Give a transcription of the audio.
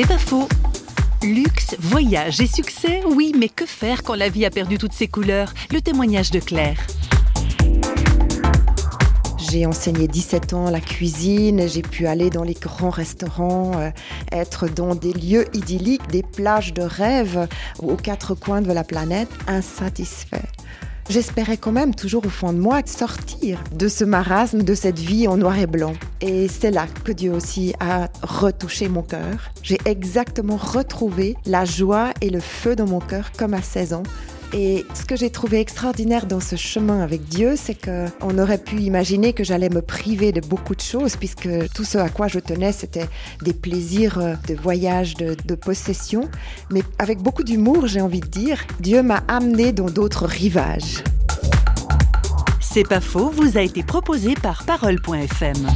C'est pas faux. Luxe, voyage et succès, oui, mais que faire quand la vie a perdu toutes ses couleurs? Le témoignage de Claire. J'ai enseigné 17 ans la cuisine, j'ai pu aller dans les grands restaurants, euh, être dans des lieux idylliques, des plages de rêve aux quatre coins de la planète, insatisfait. J'espérais quand même toujours au fond de moi sortir de ce marasme, de cette vie en noir et blanc. Et c'est là que Dieu aussi a retouché mon cœur. J'ai exactement retrouvé la joie et le feu dans mon cœur comme à 16 ans. Et ce que j'ai trouvé extraordinaire dans ce chemin avec Dieu, c'est qu'on aurait pu imaginer que j'allais me priver de beaucoup de choses, puisque tout ce à quoi je tenais, c'était des plaisirs de voyage, de, de possession. Mais avec beaucoup d'humour, j'ai envie de dire, Dieu m'a amené dans d'autres rivages. C'est pas faux, vous a été proposé par Parole.fm.